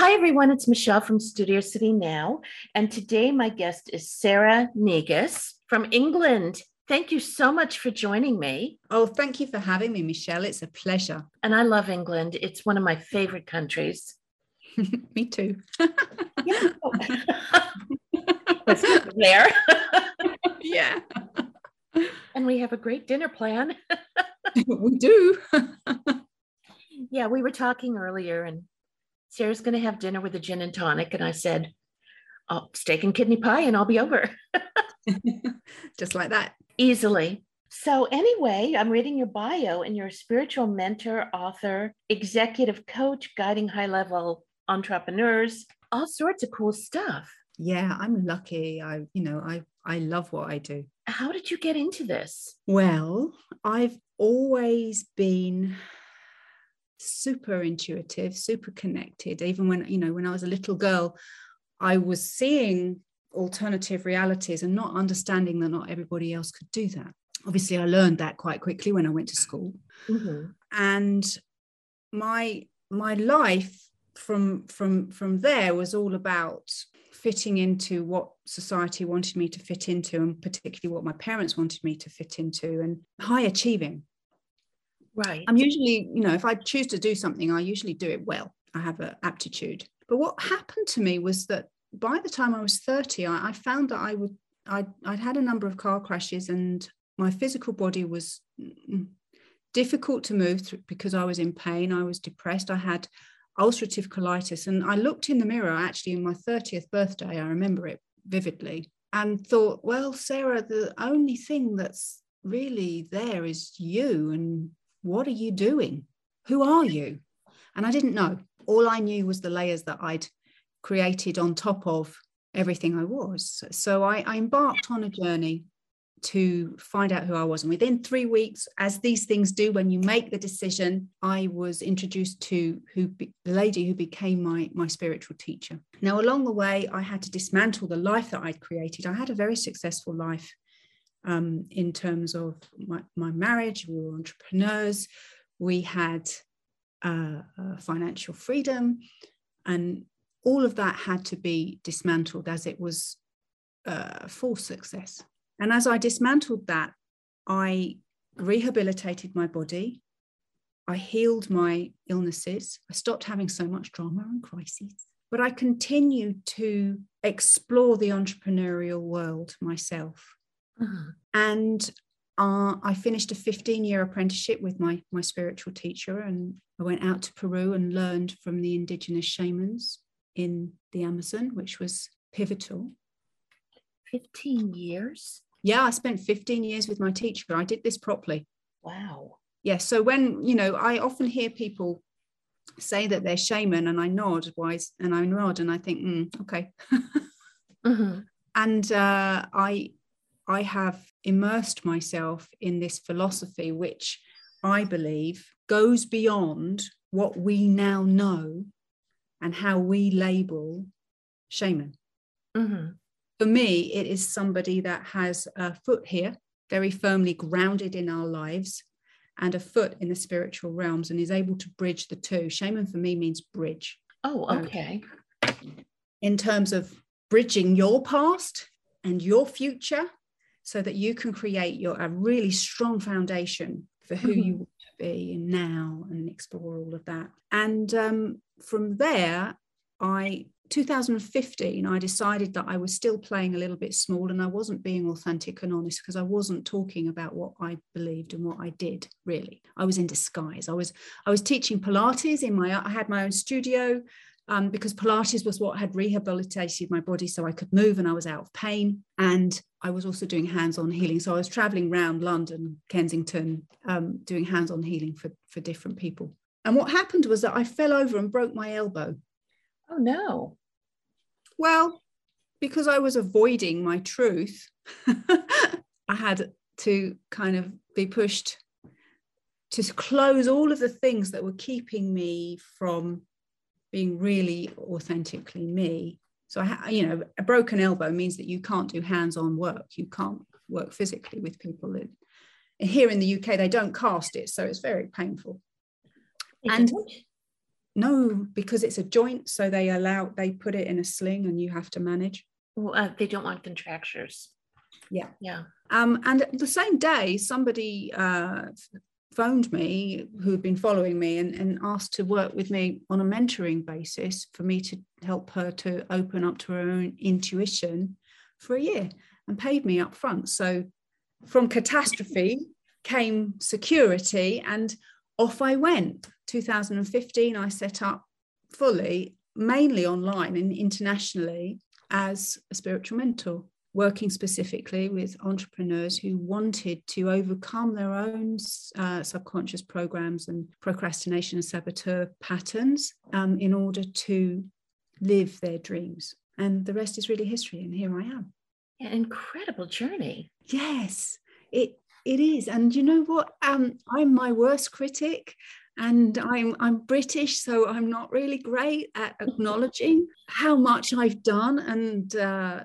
Hi, everyone. It's Michelle from Studio City Now. And today, my guest is Sarah Negus from England. Thank you so much for joining me. Oh, thank you for having me, Michelle. It's a pleasure. And I love England. It's one of my favorite countries. me too. there. yeah. And we have a great dinner plan. we do. yeah, we were talking earlier, and Sarah's going to have dinner with a gin and tonic. And I said, oh, steak and kidney pie, and I'll be over. Just like that. Easily. So, anyway, I'm reading your bio, and you're a spiritual mentor, author, executive coach, guiding high level entrepreneurs, all sorts of cool stuff. Yeah, I'm lucky. I, you know, I I love what I do. How did you get into this? Well, I've always been super intuitive, super connected. Even when, you know, when I was a little girl, I was seeing alternative realities and not understanding that not everybody else could do that. Obviously, I learned that quite quickly when I went to school. Mm-hmm. And my my life from from from there was all about fitting into what society wanted me to fit into and particularly what my parents wanted me to fit into and high achieving Right. I'm usually, you know, if I choose to do something, I usually do it well. I have an aptitude. But what happened to me was that by the time I was 30, I, I found that I would, I'd, I'd had a number of car crashes and my physical body was difficult to move through because I was in pain. I was depressed. I had ulcerative colitis. And I looked in the mirror actually in my 30th birthday. I remember it vividly and thought, well, Sarah, the only thing that's really there is you and what are you doing? Who are you? And I didn't know. All I knew was the layers that I'd created on top of everything I was. So I, I embarked on a journey to find out who I was. And within three weeks, as these things do, when you make the decision, I was introduced to who be, the lady who became my, my spiritual teacher. Now, along the way, I had to dismantle the life that I'd created. I had a very successful life um, in terms of my, my, marriage. We were entrepreneurs. We had uh, uh, financial freedom. And all of that had to be dismantled as it was uh, full success. And as I dismantled that, I rehabilitated my body. I healed my illnesses. I stopped having so much drama and crises. But I continued to explore the entrepreneurial world myself. Uh-huh. And uh, I finished a 15 year apprenticeship with my, my spiritual teacher, and I went out to Peru and learned from the indigenous shamans in the Amazon, which was pivotal. 15 years? Yeah, I spent 15 years with my teacher. I did this properly. Wow. Yes. Yeah, so when, you know, I often hear people say that they're shaman and I nod wise and I nod and I think, mm, okay. mm-hmm. And uh, I I have immersed myself in this philosophy, which I believe goes beyond what we now know and how we label shaman. Mm-hmm. For me, it is somebody that has a foot here, very firmly grounded in our lives, and a foot in the spiritual realms and is able to bridge the two. Shaman for me means bridge. Oh, okay. In terms of bridging your past and your future so that you can create your a really strong foundation for who mm-hmm. you want to be and now and explore all of that. And um, from there i 2015 i decided that i was still playing a little bit small and i wasn't being authentic and honest because i wasn't talking about what i believed and what i did really. I was in disguise. I was i was teaching pilates in my i had my own studio um, because Pilates was what had rehabilitated my body so I could move and I was out of pain. And I was also doing hands on healing. So I was traveling around London, Kensington, um, doing hands on healing for, for different people. And what happened was that I fell over and broke my elbow. Oh, no. Well, because I was avoiding my truth, I had to kind of be pushed to close all of the things that were keeping me from being really authentically me. So, I, you know, a broken elbow means that you can't do hands-on work. You can't work physically with people. That, here in the UK, they don't cast it, so it's very painful. and no, because it's a joint, so they allow they put it in a sling and you have to manage. Well, uh, they don't want contractures. Yeah. Yeah. Um, and the same day, somebody uh, phoned me who'd been following me and, and asked to work with me on a mentoring basis for me to help her to open up to her own intuition for a year and paid me up front. So from catastrophe came security and off I went. 2015, I set up fully, mainly online and internationally as a spiritual mentor working specifically with entrepreneurs who wanted to overcome their own uh, subconscious programs and procrastination and saboteur patterns um, in order to live their dreams. And the rest is really history. And here I am. An incredible journey. Yes, it it is. And you know what? Um, I'm my worst critic and I'm I'm British, so I'm not really great at acknowledging how much I've done and uh,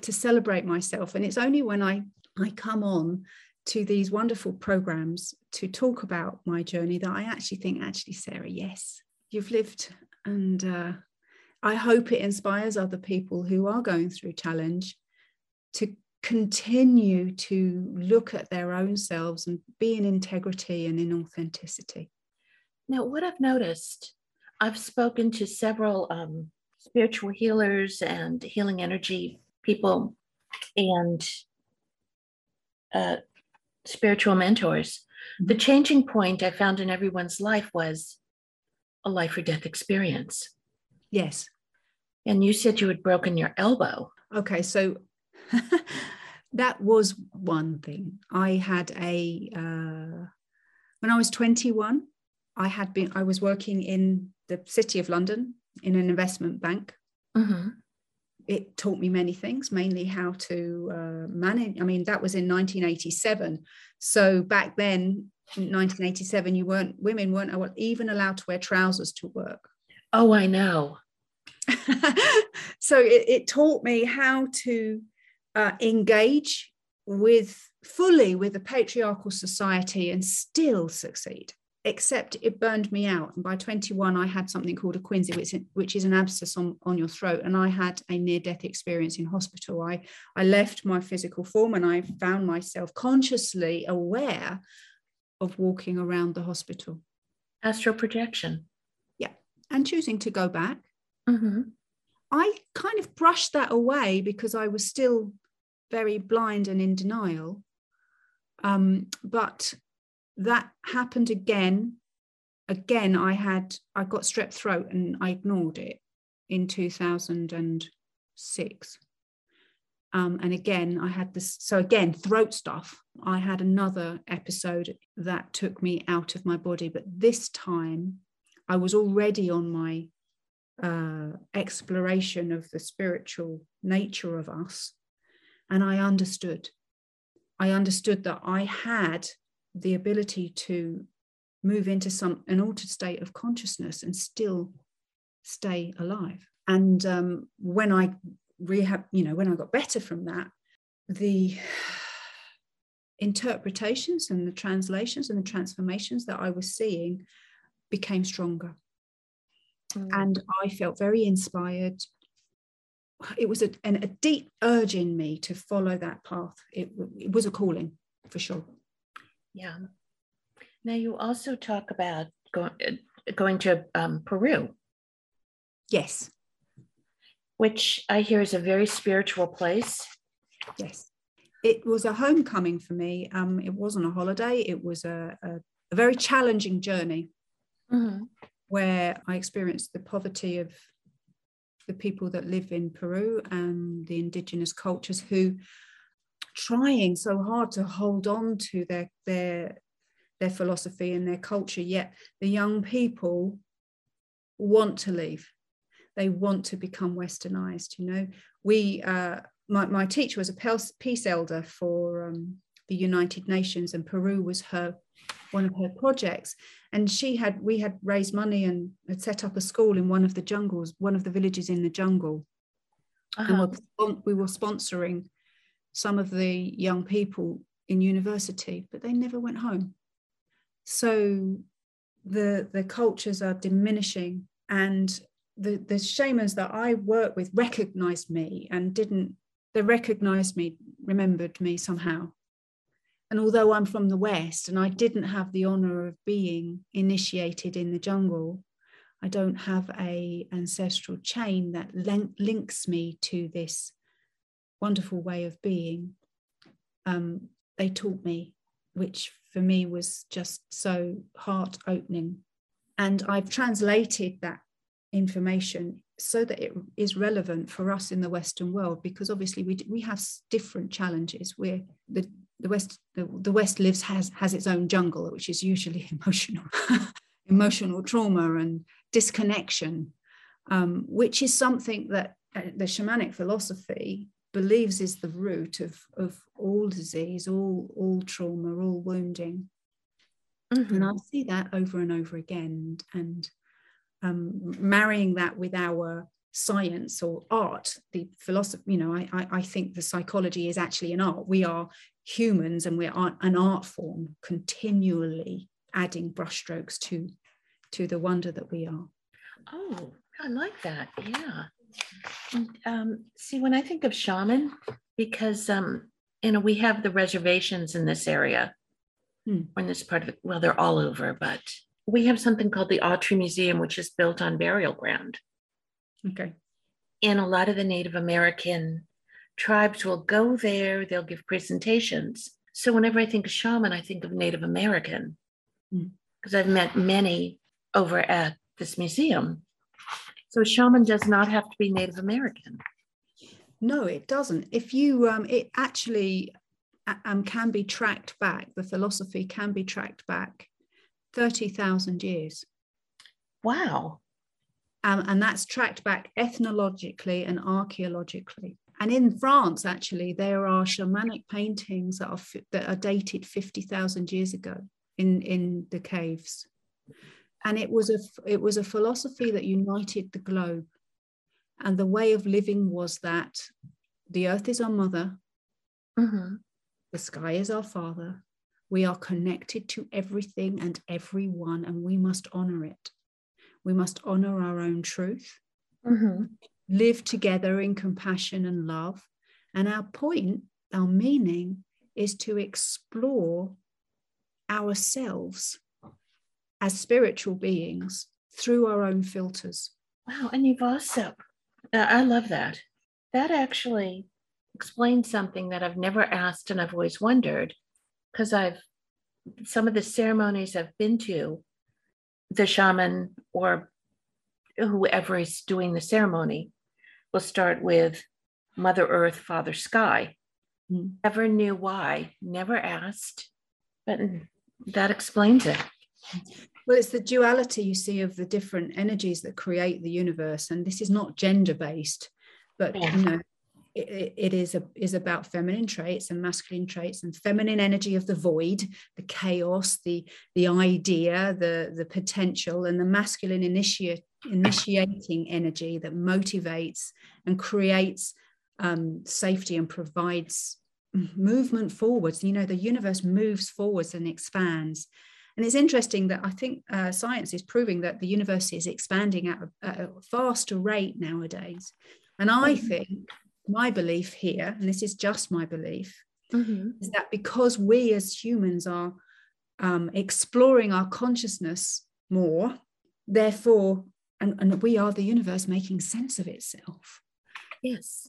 to celebrate myself. And it's only when I, I come on to these wonderful programs to talk about my journey that I actually think, actually, Sarah, yes, you've lived. And uh, I hope it inspires other people who are going through challenge to continue to look at their own selves and be in integrity and in authenticity. Now, what I've noticed, I've spoken to several um, spiritual healers and healing energy people and uh, spiritual mentors. The mm-hmm. changing point I found in everyone's life was a life or death experience. Yes. And you said you had broken your elbow. Okay, so that was one thing. I had a, uh, when I was 21, I had been, I was working in the city of London in an investment bank. Mm-hmm it taught me many things, mainly how to uh, manage. I mean, that was in 1987. So back then, in 1987, you weren't women weren't even allowed to wear trousers to work. Oh, I know. so it, it, taught me how to uh, engage with fully with a patriarchal society and still succeed except it burned me out. And by 21, I had something called a quinsy, which, which is an abscess on, on your throat. And I had a near death experience in hospital. I, I left my physical form and I found myself consciously aware of walking around the hospital. Astral projection. Yeah. And choosing to go back. Mm-hmm. I kind of brushed that away because I was still very blind and in denial. Um, but that happened again. Again, I had I got strep throat and I ignored it in 2006. Um, and again, I had this. So again, throat stuff. I had another episode that took me out of my body, but this time I was already on my uh, exploration of the spiritual nature of us, and I understood. I understood that I had the ability to move into some an altered state of consciousness and still stay alive. And um, when i rehab you know when i got better from that the interpretations and the translations and the transformations that i was seeing became stronger. Mm. and i felt very inspired. It was a, an, a deep urge in me to follow that path. It, it was a calling for sure yeah. Now you also talk about going going to um, Peru. Yes. Which I hear is a very spiritual place. Yes. It was a homecoming for me. Um, it wasn't a holiday. It was a, a, a very challenging journey mm-hmm. where I experienced the poverty of the people that live in Peru and the indigenous cultures who trying so hard to hold on to their their their philosophy and their culture yet the young people want to leave. They want to become westernized you know. We uh, my, my teacher was a peace elder for um, the united nations and peru was her one of her projects. And she had we had raised money and had set up a school in one of the jungles one of the villages in the jungle. Uh-huh. and we were sponsoring some of the young people in university, but they never went home. So the the cultures are diminishing and the the shamans that I work with recognized me and didn't they recognized me remembered me somehow and although I'm from the West and I didn't have the honor of being initiated in the jungle, I don't have a ancestral chain that links me to this wonderful way of being. Um, they taught me, which for me was just so heart opening. And I've translated that information so that it is relevant for us in the Western world, because obviously we, we have different challenges. We're the the West the, the West lives has has its own jungle, which is usually emotional, emotional trauma and disconnection, um, which is something that uh, the shamanic philosophy believes is the root of, of all disease, all, all trauma, all wounding. Mm-hmm. And I see that over and over again. And um, marrying that with our science or art, the philosophy, you know, I, I, I think the psychology is actually an art. We are humans and we're an art form continually adding brushstrokes to to the wonder that we are oh i like that yeah um, see when i think of shaman because um, you know we have the reservations in this area hmm. in this part of it well they're all over but we have something called the autry museum which is built on burial ground okay and a lot of the native american tribes will go there, they'll give presentations. So whenever I think of shaman, I think of Native American because mm. I've met many over at this museum. So a shaman does not have to be Native American. No, it doesn't. If you, um, it actually um, can be tracked back, the philosophy can be tracked back 30,000 years. Wow. Um, and that's tracked back ethnologically and archaeologically. And in France, actually, there are shamanic paintings that are, that are dated 50,000 years ago in, in the caves. And it was, a, it was a philosophy that united the globe. And the way of living was that the earth is our mother, mm-hmm. the sky is our father. We are connected to everything and everyone, and we must honor it. We must honor our own truth. Mm-hmm live together in compassion and love. And our point, our meaning, is to explore ourselves as spiritual beings through our own filters. Wow. And you've also, uh, I love that. That actually explains something that I've never asked and I've always wondered because I've, some of the ceremonies I've been to, the shaman or whoever is doing the ceremony We'll start with Mother Earth, Father Sky. Mm. Never knew why, never asked, but that explains it. Well, it's the duality you see of the different energies that create the universe, and this is not gender based, but yeah. you know, it, it is a, is about feminine traits and masculine traits and feminine energy of the void the chaos the the idea the the potential and the masculine initiate initiating energy that motivates and creates um, safety and provides movement forwards you know the universe moves forwards and expands and it's interesting that I think uh, science is proving that the universe is expanding at a, at a faster rate nowadays. And I mm-hmm. think my belief here, and this is just my belief, mm-hmm. is that because we as humans are um, exploring our consciousness more, therefore, and, and we are the universe making sense of itself. Yes.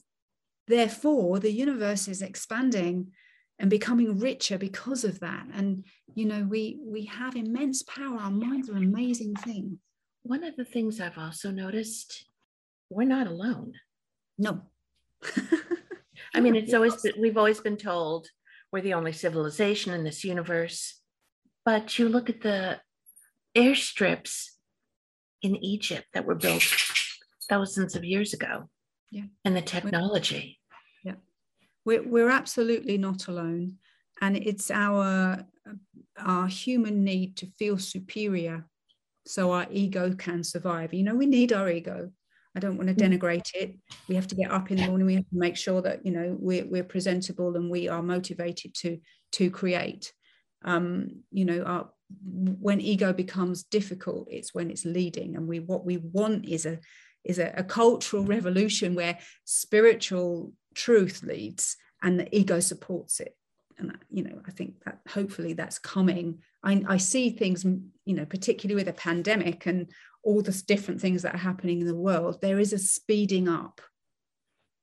Therefore, the universe is expanding and becoming richer because of that. And you know, we we have immense power. Our minds are amazing things. One of the things I've also noticed, we're not alone. No, I mean, it's always been, we've always been told we're the only civilization in this universe, but you look at the airstrips in Egypt that were built thousands of years ago, yeah, and the technology. We're we're absolutely not alone, and it's our our human need to feel superior so our ego can survive. You know, we need our ego I don't want to mm. denigrate it. We have to get up in the morning. We have to make sure that you know we're, we're presentable and we are motivated to to create. Um, you know, our when ego becomes difficult it's when it's leading and we what we want is a is a, a cultural revolution where spiritual truth leads and the ego supports it. And you know i think that hopefully that's coming. I, I see things you know particularly with a pandemic and all the different things that are happening in the world there is a speeding up.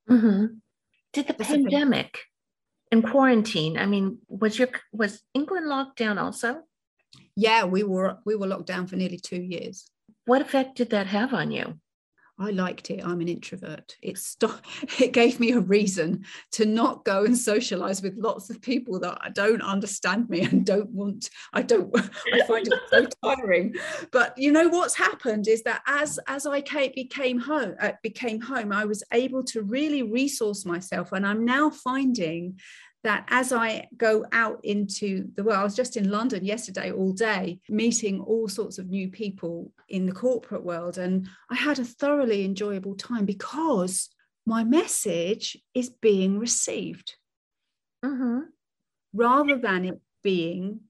Mm-hmm. did the pandemic and quarantine i mean was your was england locked down also? Yeah we were we were locked down for nearly two years. What effect did that have on you I liked it. I'm an introvert. It st- it gave me a reason to not go and socialize with lots of people that don't understand me and don't want. I don't. I find it so tiring. But you know what's happened is that as as I came, became home, uh, became home, I was able to really resource myself, and I'm now finding that as I go out into the world, I was just in London yesterday all day, meeting all sorts of new people in the corporate world. And I had a thoroughly enjoyable time because my message is being received mm-hmm. rather than it being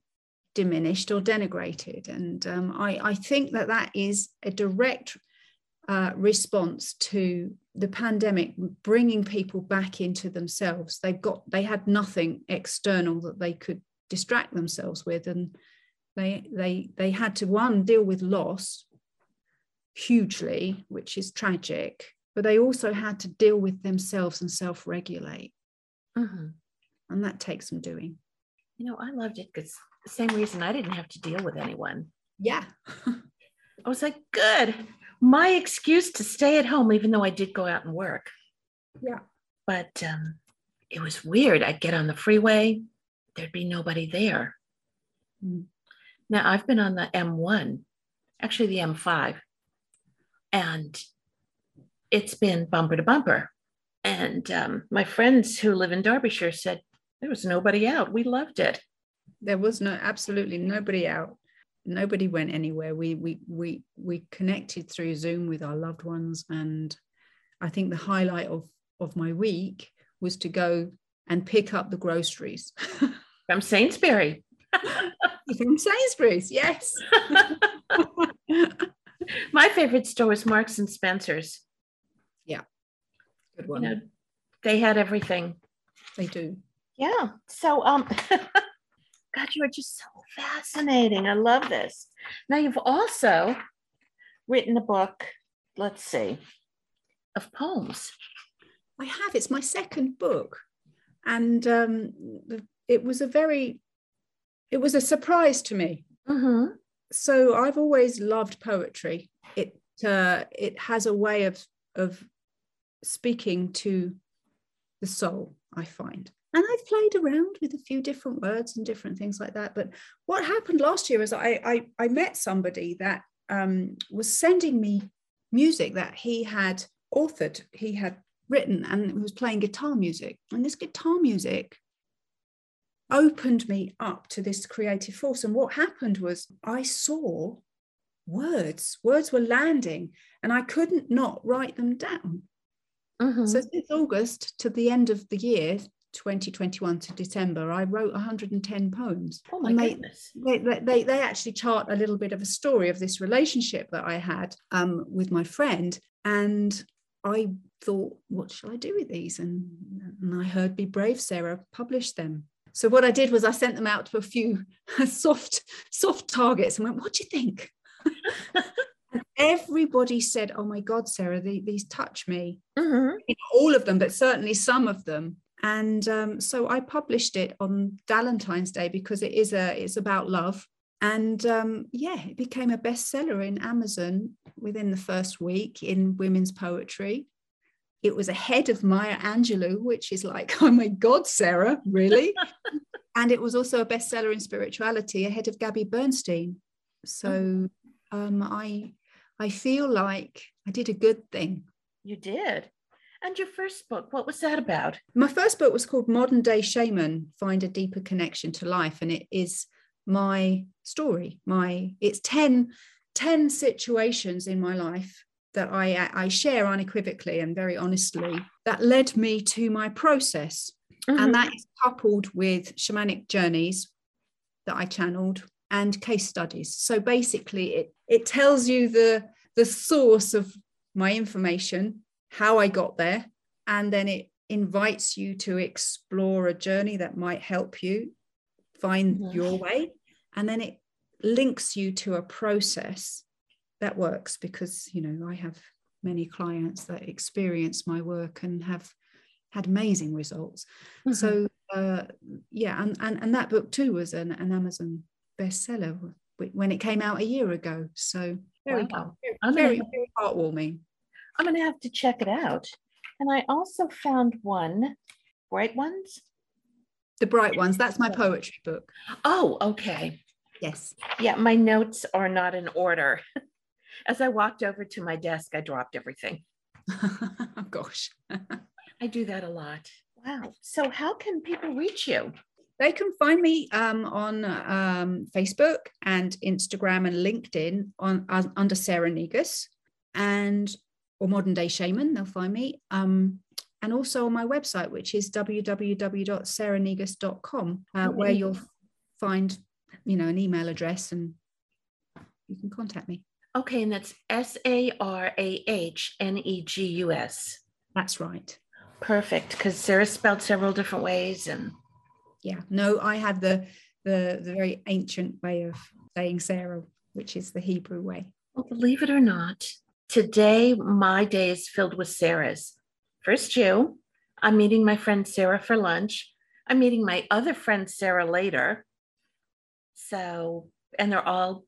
diminished or denigrated. And um, I, I think that that is a direct uh, response to the pandemic bringing people back into themselves. They've got they had nothing external that they could distract themselves with and they they they had to one deal with loss hugely which is tragic but they also had to deal with themselves and self-regulate. Mm-hmm. and that takes some doing. You know i loved it because the same reason i didn't have to deal with anyone. Yeah. I was like good my excuse to stay at home, even though I did go out and work. Yeah. But um, it was weird. I'd get on the freeway, there'd be nobody there. Mm. Now, I've been on the M1, actually the M5, and it's been bumper to bumper. And um, my friends who live in Derbyshire said there was nobody out. We loved it. There was no, absolutely nobody out nobody went anywhere. We we we we connected through Zoom with our loved ones, and I think the highlight of of my week was to go and pick up the groceries from Sainsbury. from Sainsbury's, yes. my favorite store was Marks and Spencer's. Yeah, good one. You know, they had everything. They do. Yeah. So um God, you are just so fascinating. I love this. Now, you've also written a book, let's see, of poems. I have. It's my second book. And um, it was a very, it was a surprise to me. Mm-hmm. So I've always loved poetry. It uh, it has a way of of speaking to the soul. I find, and I've played around with a few different words and different things like that. But what happened last year is I I, I met somebody that um, was sending me music that he had authored, he had written, and was playing guitar music. And this guitar music opened me up to this creative force. And what happened was I saw words, words were landing, and I couldn't not write them down. Mm-hmm. So since August to the end of the year, 2021 to December, I wrote 110 poems. Oh my they, goodness. They, they, they actually chart a little bit of a story of this relationship that I had um, with my friend. And I thought, what shall I do with these? And, and I heard Be Brave, Sarah, publish them. So what I did was I sent them out to a few soft, soft targets and went, what do you think? everybody said, oh my God, Sarah, the, these touch me. Mm-hmm. All of them, but certainly some of them and um, so I published it on Valentine's Day because it is a it's about love. And um, yeah, it became a bestseller in Amazon within the first week in women's poetry. It was ahead of Maya Angelou, which is like, oh my God, Sarah, really? and it was also a bestseller in spirituality ahead of Gabby Bernstein. So um, I I feel like I did a good thing. You did. And your first book, what was that about? My first book was called Modern Day Shaman Find a Deeper Connection to Life. And it is my story. My it's 10, 10 situations in my life that I, I share unequivocally and very honestly that led me to my process. Mm-hmm. And that is coupled with shamanic journeys that I channeled and case studies. So basically, it it tells you the the source of my information, how I got there, and then it invites you to explore a journey that might help you find mm-hmm. your way, and then it links you to a process that works because you know I have many clients that experience my work and have had amazing results. Mm-hmm. So uh, yeah, and, and and that book too was an, an Amazon bestseller when it came out a year ago. So very, wow. very, very, very heartwarming. I'm going to have to check it out. And I also found one, Bright Ones. The Bright Ones. That's my poetry book. Oh, okay. Yes. Yeah, my notes are not in order. As I walked over to my desk, I dropped everything. oh, gosh. I do that a lot. Wow. So, how can people reach you? They can find me um, on um, Facebook and Instagram and LinkedIn on uh, under Sarah Negus and or Modern Day Shaman. They'll find me. Um, and also on my website, which is www.sarahnegus.com, uh, where you'll find, you know, an email address and you can contact me. Okay, and that's S A R A H N E G U S. That's right. Perfect, because Sarah spelled several different ways, and yeah, no, I had the the the very ancient way of saying Sarah, which is the Hebrew way. Well, believe it or not, today my day is filled with Sarahs. First, you. I'm meeting my friend Sarah for lunch. I'm meeting my other friend Sarah later. So, and they're all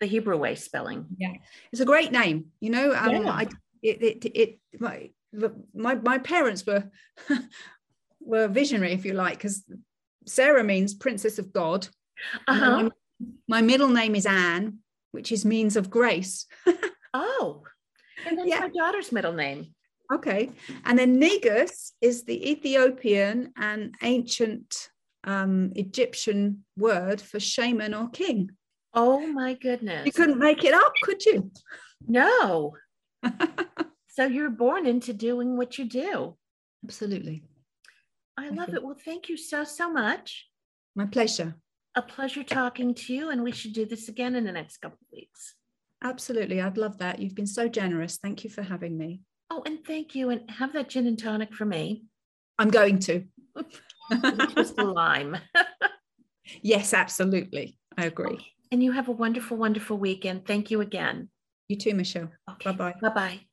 the Hebrew way spelling. Yeah, it's a great name. You know, um, yeah. I, it, it, it, my, my my parents were were visionary, if you like, because Sarah means princess of God. Uh-huh. My, middle name is Anne, which is means of grace. oh, and that's yeah. my daughter's middle name. Okay, and then Negus is the Ethiopian and ancient um, Egyptian word for shaman or king. Oh my goodness! You couldn't make it up, could you? No. So you're born into doing what you do. Absolutely. I love it. Well, thank you so, so much. My pleasure. A pleasure talking to you, and we should do this again in the next couple of weeks. Absolutely. I'd love that. You've been so generous. Thank you for having me. Oh, and thank you. And have that gin and tonic for me. I'm going to. Just lime. yes, absolutely. I agree. Okay. And you have a wonderful, wonderful weekend. Thank you again. You too, Michelle. Okay. Bye bye. Bye bye.